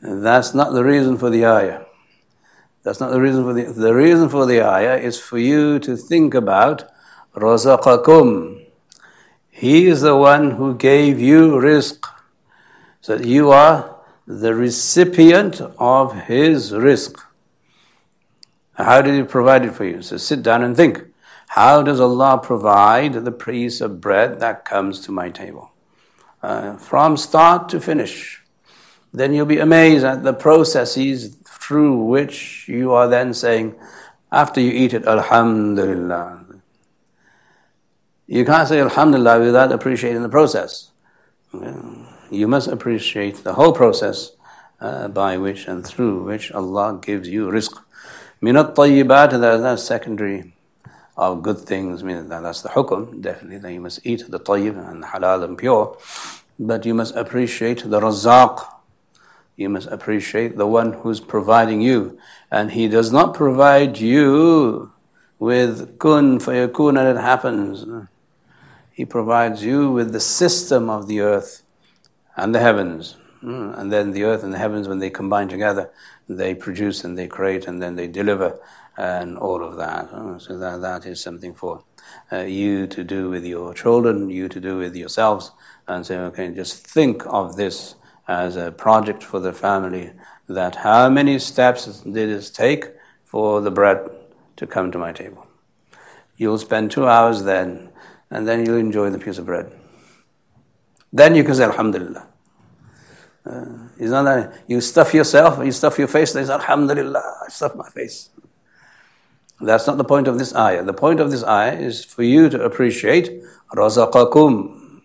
That's not the reason for the ayah. That's not the reason for the the reason for the ayah is for you to think about razaqakum. He is the one who gave you rizq, So you are the recipient of his rizq. How did he provide it for you? So sit down and think. How does Allah provide the piece of bread that comes to my table? Uh, from start to finish. Then you'll be amazed at the processes through which you are then saying, after you eat it, Alhamdulillah. You can't say Alhamdulillah without appreciating the process. You must appreciate the whole process uh, by which and through which Allah gives you rizq. Minat tayyibat, that's secondary of good things. I mean, that's the hukum, definitely, that you must eat the tayyib and halal and pure. But you must appreciate the razaq, you must appreciate the one who's providing you. And he does not provide you with kun fayakun and it happens. He provides you with the system of the earth and the heavens. Hmm. And then the earth and the heavens, when they combine together, they produce and they create and then they deliver and all of that. Hmm. So that, that is something for uh, you to do with your children, you to do with yourselves, and say, okay, just think of this as a project for the family that how many steps did it take for the bread to come to my table? You'll spend two hours then, and then you'll enjoy the piece of bread. Then you can say Alhamdulillah. Uh, it's not that you stuff yourself, you stuff your face, they say, Alhamdulillah, I stuff my face. That's not the point of this ayah. The point of this ayah is for you to appreciate razaqakum.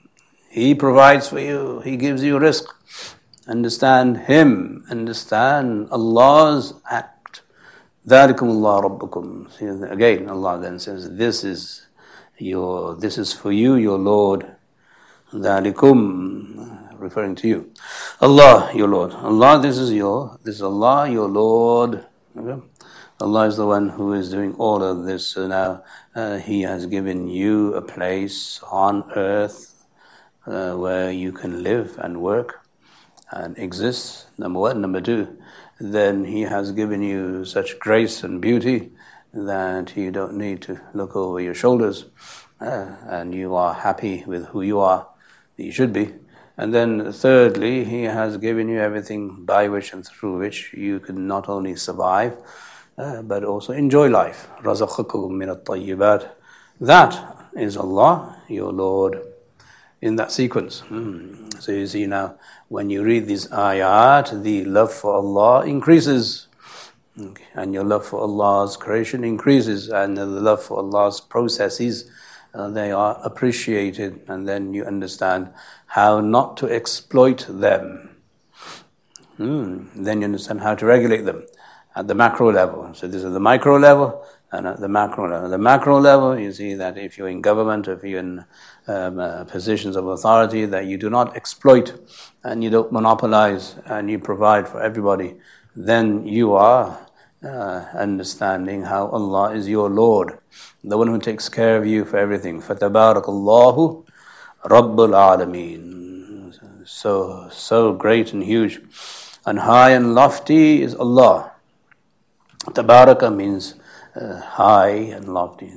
He provides for you, He gives you rizq. Understand Him, understand Allah's act. ذَلِكُمُ اللَّهُ رَبُّكُمْ Again, Allah then says, This is your this is for you, your Lord. ذَلِكُمْ referring to you. Allah, your Lord. Allah, this is your this is Allah, your Lord. Okay? Allah is the one who is doing all of this. So now uh, He has given you a place on earth uh, where you can live and work and exist, number one. Number two, then He has given you such grace and beauty that you don't need to look over your shoulders uh, and you are happy with who you are, you should be. And then, thirdly, He has given you everything by which and through which you can not only survive uh, but also enjoy life. That is Allah, your Lord in that sequence. Mm. So you see now, when you read these ayat, the love for Allah increases. Okay. And your love for Allah's creation increases, and the love for Allah's processes, uh, they are appreciated, and then you understand how not to exploit them. Mm. Then you understand how to regulate them at the macro level. So this is the micro level, and at the macro level. The macro level, you see that if you're in government, if you're in um, uh, positions of authority, that you do not exploit and you don't monopolize and you provide for everybody, then you are uh, understanding how Allah is your Lord, the one who takes care of you for everything. فَتَبَارَكَ اللَّهُ رَبُّ الْعَالَمِينَ So, so great and huge and high and lofty is Allah. Tabaraka means uh, high and lofty.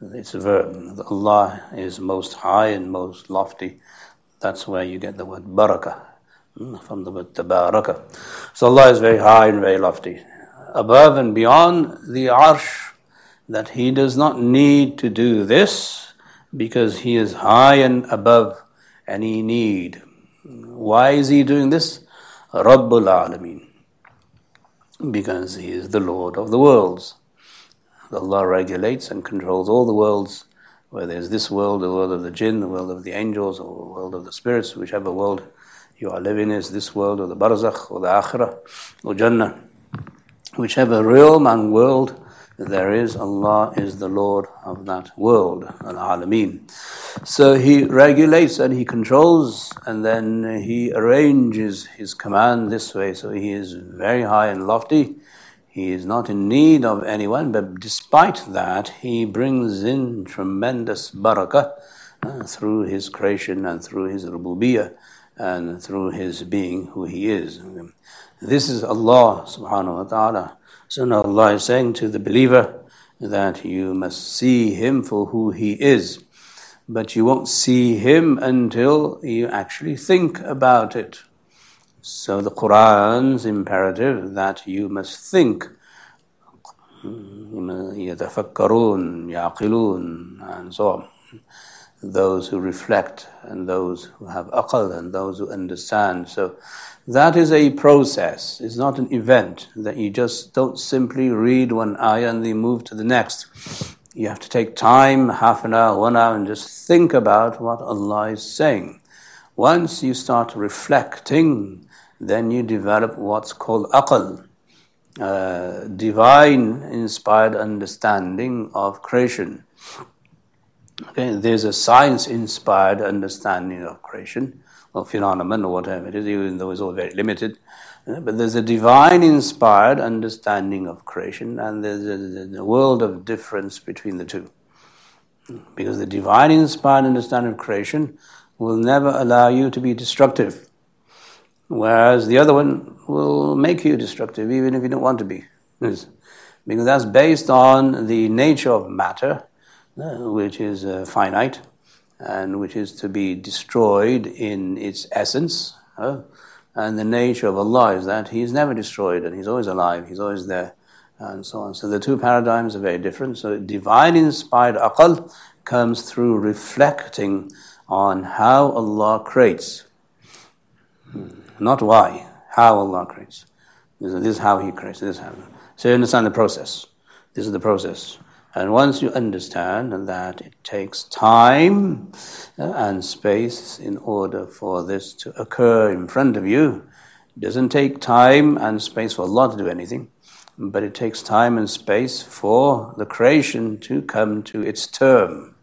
It's a verb. Allah is most high and most lofty. That's where you get the word barakah hmm, from the word tabaraka. So Allah is very high and very lofty above and beyond the arsh that he does not need to do this because he is high and above any need. Why is he doing this? Rabbul Alameen. Because he is the Lord of the worlds. Allah regulates and controls all the worlds, whether it's this world, the world of the jinn, the world of the angels, or the world of the spirits, whichever world you are living in, is this world or the barzakh or the akhirah or Jannah whichever realm and world there is, Allah is the Lord of that world, Al Alameen. So He regulates and He controls, and then He arranges His command this way. So He is very high and lofty. He is not in need of anyone, but despite that, He brings in tremendous barakah uh, through His creation and through His rububiyyah and through His being who He is. This is Allah subhanahu wa ta'ala. So now Allah is saying to the believer that you must see Him for who He is. But you won't see Him until you actually think about it. So the Quran's imperative that you must think. يتفكرون يعقلون and so on those who reflect and those who have aql and those who understand. So that is a process. It's not an event that you just don't simply read one ayah and then move to the next. You have to take time, half an hour, one hour, and just think about what Allah is saying. Once you start reflecting, then you develop what's called aql, uh, divine inspired understanding of creation. Okay, there's a science inspired understanding of creation or phenomenon or whatever it is, even though it's all very limited. Uh, but there's a divine inspired understanding of creation, and there's a, a, world of difference between the two. Because the divine inspired understanding of creation will never allow you to be destructive, whereas the other one will make you destructive, even if you don't want to be. Because that's based on the nature of matter which is uh, finite and which is to be destroyed in its essence. And the nature of Allah is that He is never destroyed and He's always alive, He's always there, and so on. So the two paradigms are very different. So divine inspired aql comes through reflecting on how Allah creates, not why, how Allah creates. This is how He creates, this is how. So you understand the process. This is the process. And once you understand that it takes time uh, and space in order for this to occur in front of you, it doesn't take time and space for Allah to do anything, but it takes time and space for the creation to come to its term.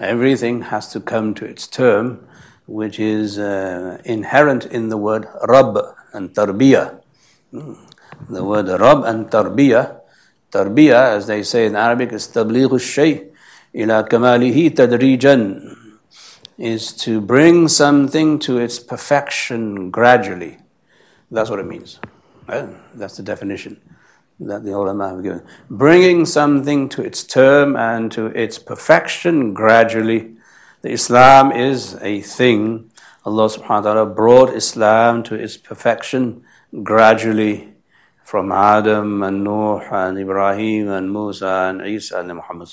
Everything has to come to its term, which is uh, inherent in the word Rabb and Tarbiyah. The word Rab and Tarbiyah, Tarbiyah, as they say in Arabic, is Tabligh shay ila kamalihi tadrijan, is to bring something to its perfection gradually. That's what it means. Right? That's the definition that the ulama have given. Bringing something to its term and to its perfection gradually. The Islam is a thing. Allah subhanahu wa ta'ala brought Islam to its perfection gradually from Adam and Noah and Ibrahim and Musa and Isa and Muhammad.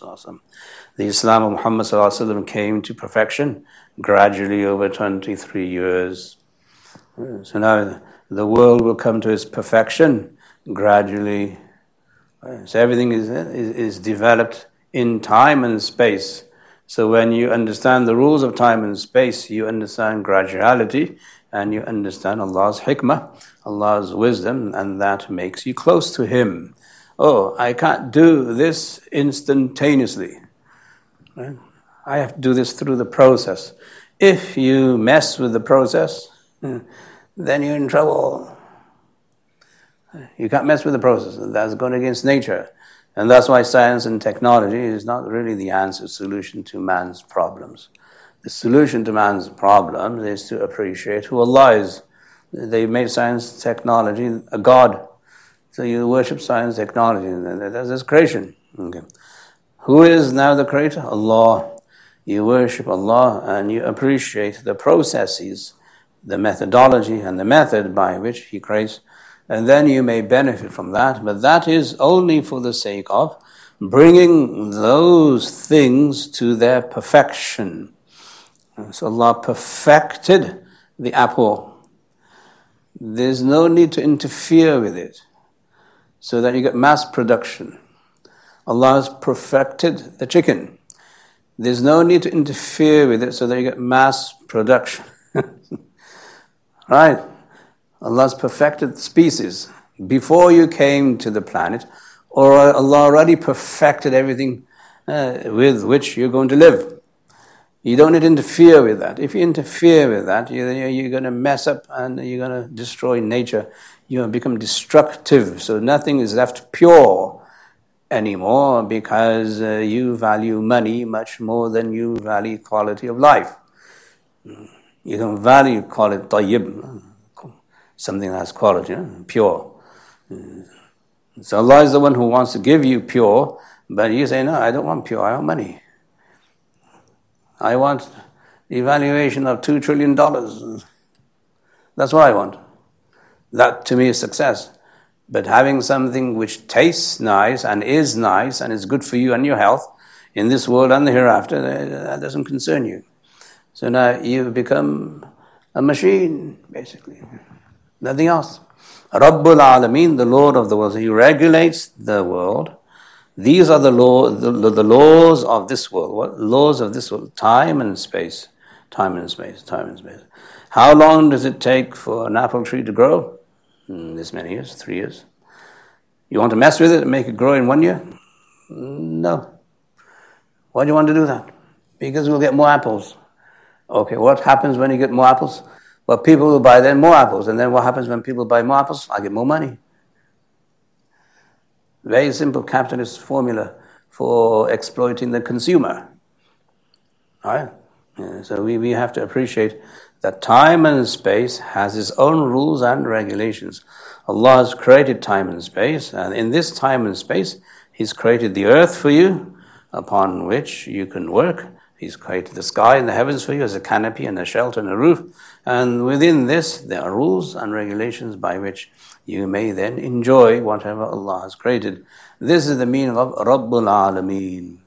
The Islam of Muhammad came to perfection gradually over 23 years. So now the world will come to its perfection gradually. So everything is, is, is developed in time and space. So when you understand the rules of time and space, you understand graduality and you understand Allah's hikmah, Allah's wisdom, and that makes you close to Him. Oh, I can't do this instantaneously. Right? I have to do this through the process. If you mess with the process, then you're in trouble. You can't mess with the process. That's going against nature. And that's why science and technology is not really the answer solution to man's problems. The solution to man's problems is to appreciate who Allah is. They made science technology a God. So you worship science technology, that's creation. Okay. Who is now the creator? Allah. You worship Allah and you appreciate the processes, the methodology, and the method by which He creates and then you may benefit from that, but that is only for the sake of bringing those things to their perfection. So Allah perfected the apple. There's no need to interfere with it so that you get mass production. Allah has perfected the chicken. There's no need to interfere with it so that you get mass production. right? Allah's perfected species before you came to the planet, or Allah already perfected everything uh, with which you're going to live. You don't need to interfere with that. If you interfere with that, you're, you're going to mess up and you're going to destroy nature. You become destructive, so nothing is left pure anymore because uh, you value money much more than you value quality of life. You don't value quality tayyib something that has quality, you pure. So Allah is the one who wants to give you pure, but you say, no, I don't want pure, I want money. I want evaluation of two trillion dollars. That's what I want. That to me is success. But having something which tastes nice and is nice and is good for you and your health in this world and the hereafter, uh, that doesn't concern you. So now you've become a machine, basically. Nothing else. Rabbul Alameen, the Lord of the world. He regulates the world. These are the, law, the, the laws of this world. What laws of this world? Time and space. Time and space. Time and space. How long does it take for an apple tree to grow? Mm, this many years, three years. You want to mess with it and make it grow in one year? No. Why do you want to do that? Because we'll get more apples. Okay, what happens when you get more apples? Well, people will buy then more apples. And then what happens when people buy more apples? I get more money. Very simple capitalist formula for exploiting the consumer. Right? Yeah, so we, we have to appreciate that time and space has its own rules and regulations. Allah has created time and space, and in this time and space, He's created the earth for you, upon which you can work. He's created the sky and the heavens for you as a canopy and a shelter and a roof. And within this, there are rules and regulations by which you may then enjoy whatever Allah has created. This is the meaning of Rabbul Alameen,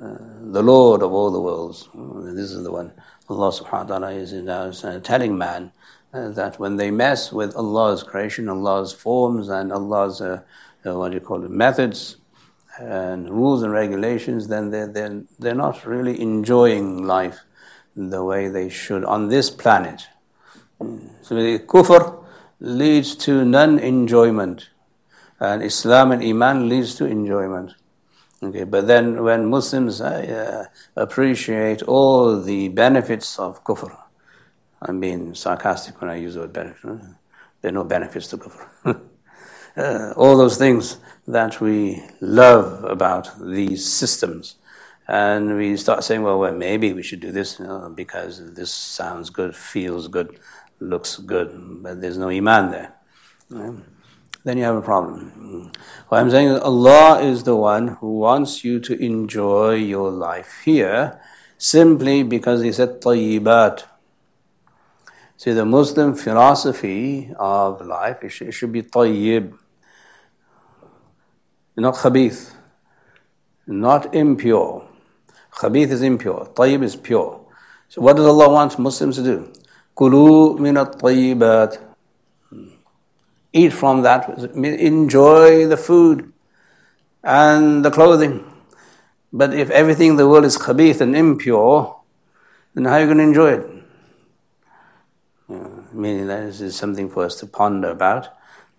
uh, the Lord of all the worlds. This is the one Allah subhanahu wa ta'ala is now uh, telling man uh, that when they mess with Allah's creation, Allah's forms, and Allah's, uh, uh, what do you call it, methods, and rules and regulations, then they're, they're, they're not really enjoying life the way they should on this planet. So the kufr leads to non-enjoyment, and Islam and Iman leads to enjoyment. Okay, but then when Muslims uh, appreciate all the benefits of kufr, I'm being sarcastic when I use the word benefit. There are no benefits to kufr. uh, all those things that we love about these systems and we start saying, well, well maybe we should do this you know, because this sounds good, feels good, looks good, but there's no iman there. Then you have a problem. What I'm saying is, Allah is the one who wants you to enjoy your life here simply because He said tayyibat. See, the Muslim philosophy of life, it should, it should be tayyib, not khabith, not impure. Khabith is impure. Tayyib is pure. So what does Allah want Muslims to do? Kulu minat tayyibat. Eat from that. Enjoy the food and the clothing. But if everything in the world is khabith and impure, then how are you going to enjoy it? Yeah, this is something for us to ponder about.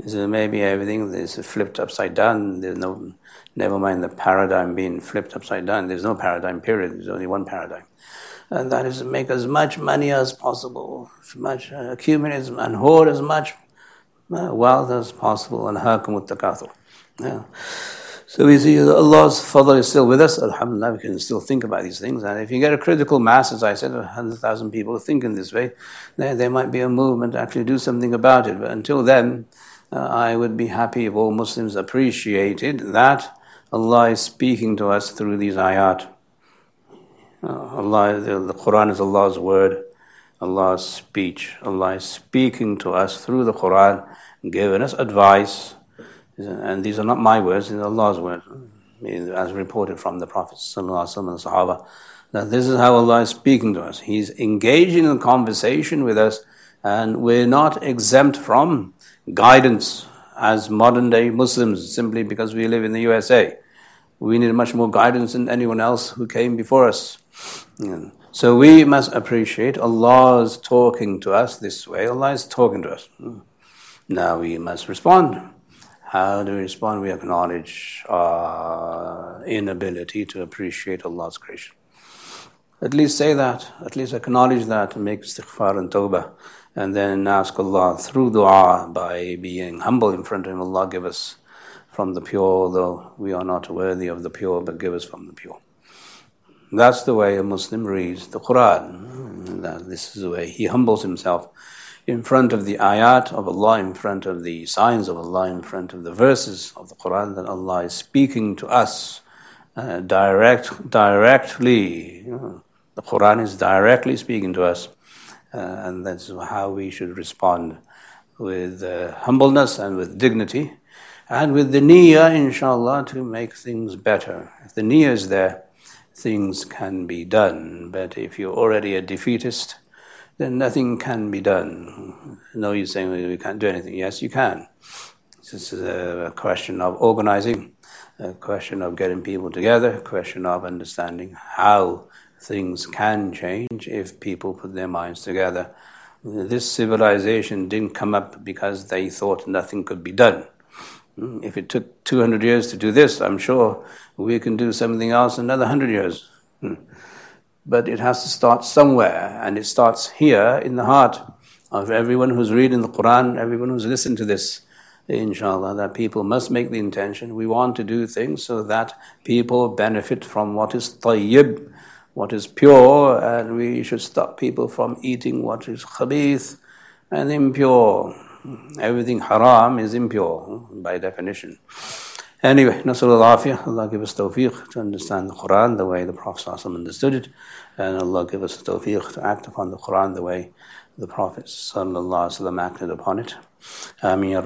So maybe everything is flipped upside down. There's no, never mind the paradigm being flipped upside down. There's no paradigm. Period. There's only one paradigm, and that is to make as much money as possible, as much uh, accumulate and hoard as much uh, wealth as possible, and hakum takathur. Yeah. So we see Allah's fadl is still with us. Alhamdulillah, we can still think about these things. And if you get a critical mass, as I said, 100,000 people thinking this way, then there might be a movement to actually do something about it. But until then, uh, I would be happy if all Muslims appreciated that Allah is speaking to us through these ayat. Uh, Allah, the, the Quran is Allah's word, Allah's speech. Allah is speaking to us through the Quran, giving us advice and these are not my words, these are Allah's words, as reported from the Prophet and the Sahaba, that this is how Allah is speaking to us. He's engaging in conversation with us, and we're not exempt from guidance as modern day Muslims simply because we live in the USA. We need much more guidance than anyone else who came before us. So we must appreciate Allah's talking to us this way. Allah is talking to us. Now we must respond. How do we respond? We acknowledge our uh, inability to appreciate Allah's creation. At least say that, at least acknowledge that, and make istighfar and tawbah, and then ask Allah through dua by being humble in front of Him. Allah give us from the pure, though we are not worthy of the pure, but give us from the pure. That's the way a Muslim reads the Quran. This is the way he humbles himself in front of the ayat of Allah, in front of the signs of Allah, in front of the verses of the Quran, that Allah is speaking to us uh, direct, directly. You know, the Quran is directly speaking to us, uh, and that's how we should respond with uh, humbleness and with dignity, and with the niyyah, inshallah, to make things better. If the niyyah is there, things can be done. But if you're already a defeatist, then nothing can be done. No you're saying we can't do anything. Yes, you can. This is a question of organizing, a question of getting people together, a question of understanding how things can change if people put their minds together. This civilization didn't come up because they thought nothing could be done. Hmm, if it took 200 years to do this, I'm sure we can do something else another 100 years. But it has to start somewhere, and it starts here in the heart of everyone who's reading the Quran, everyone who's listened to this. Inshallah, that people must make the intention. We want to do things so that people benefit from what is tayyib, what is pure, and we should stop people from eating what is khabith and impure. Everything haram is impure by definition. Anyway, Nas'alullah Afiyah, Allah give us tawfiq to understand the Quran the way the Prophet understood it, and Allah give us tawfiq to act upon the Quran the way the Prophet acted upon it. آمين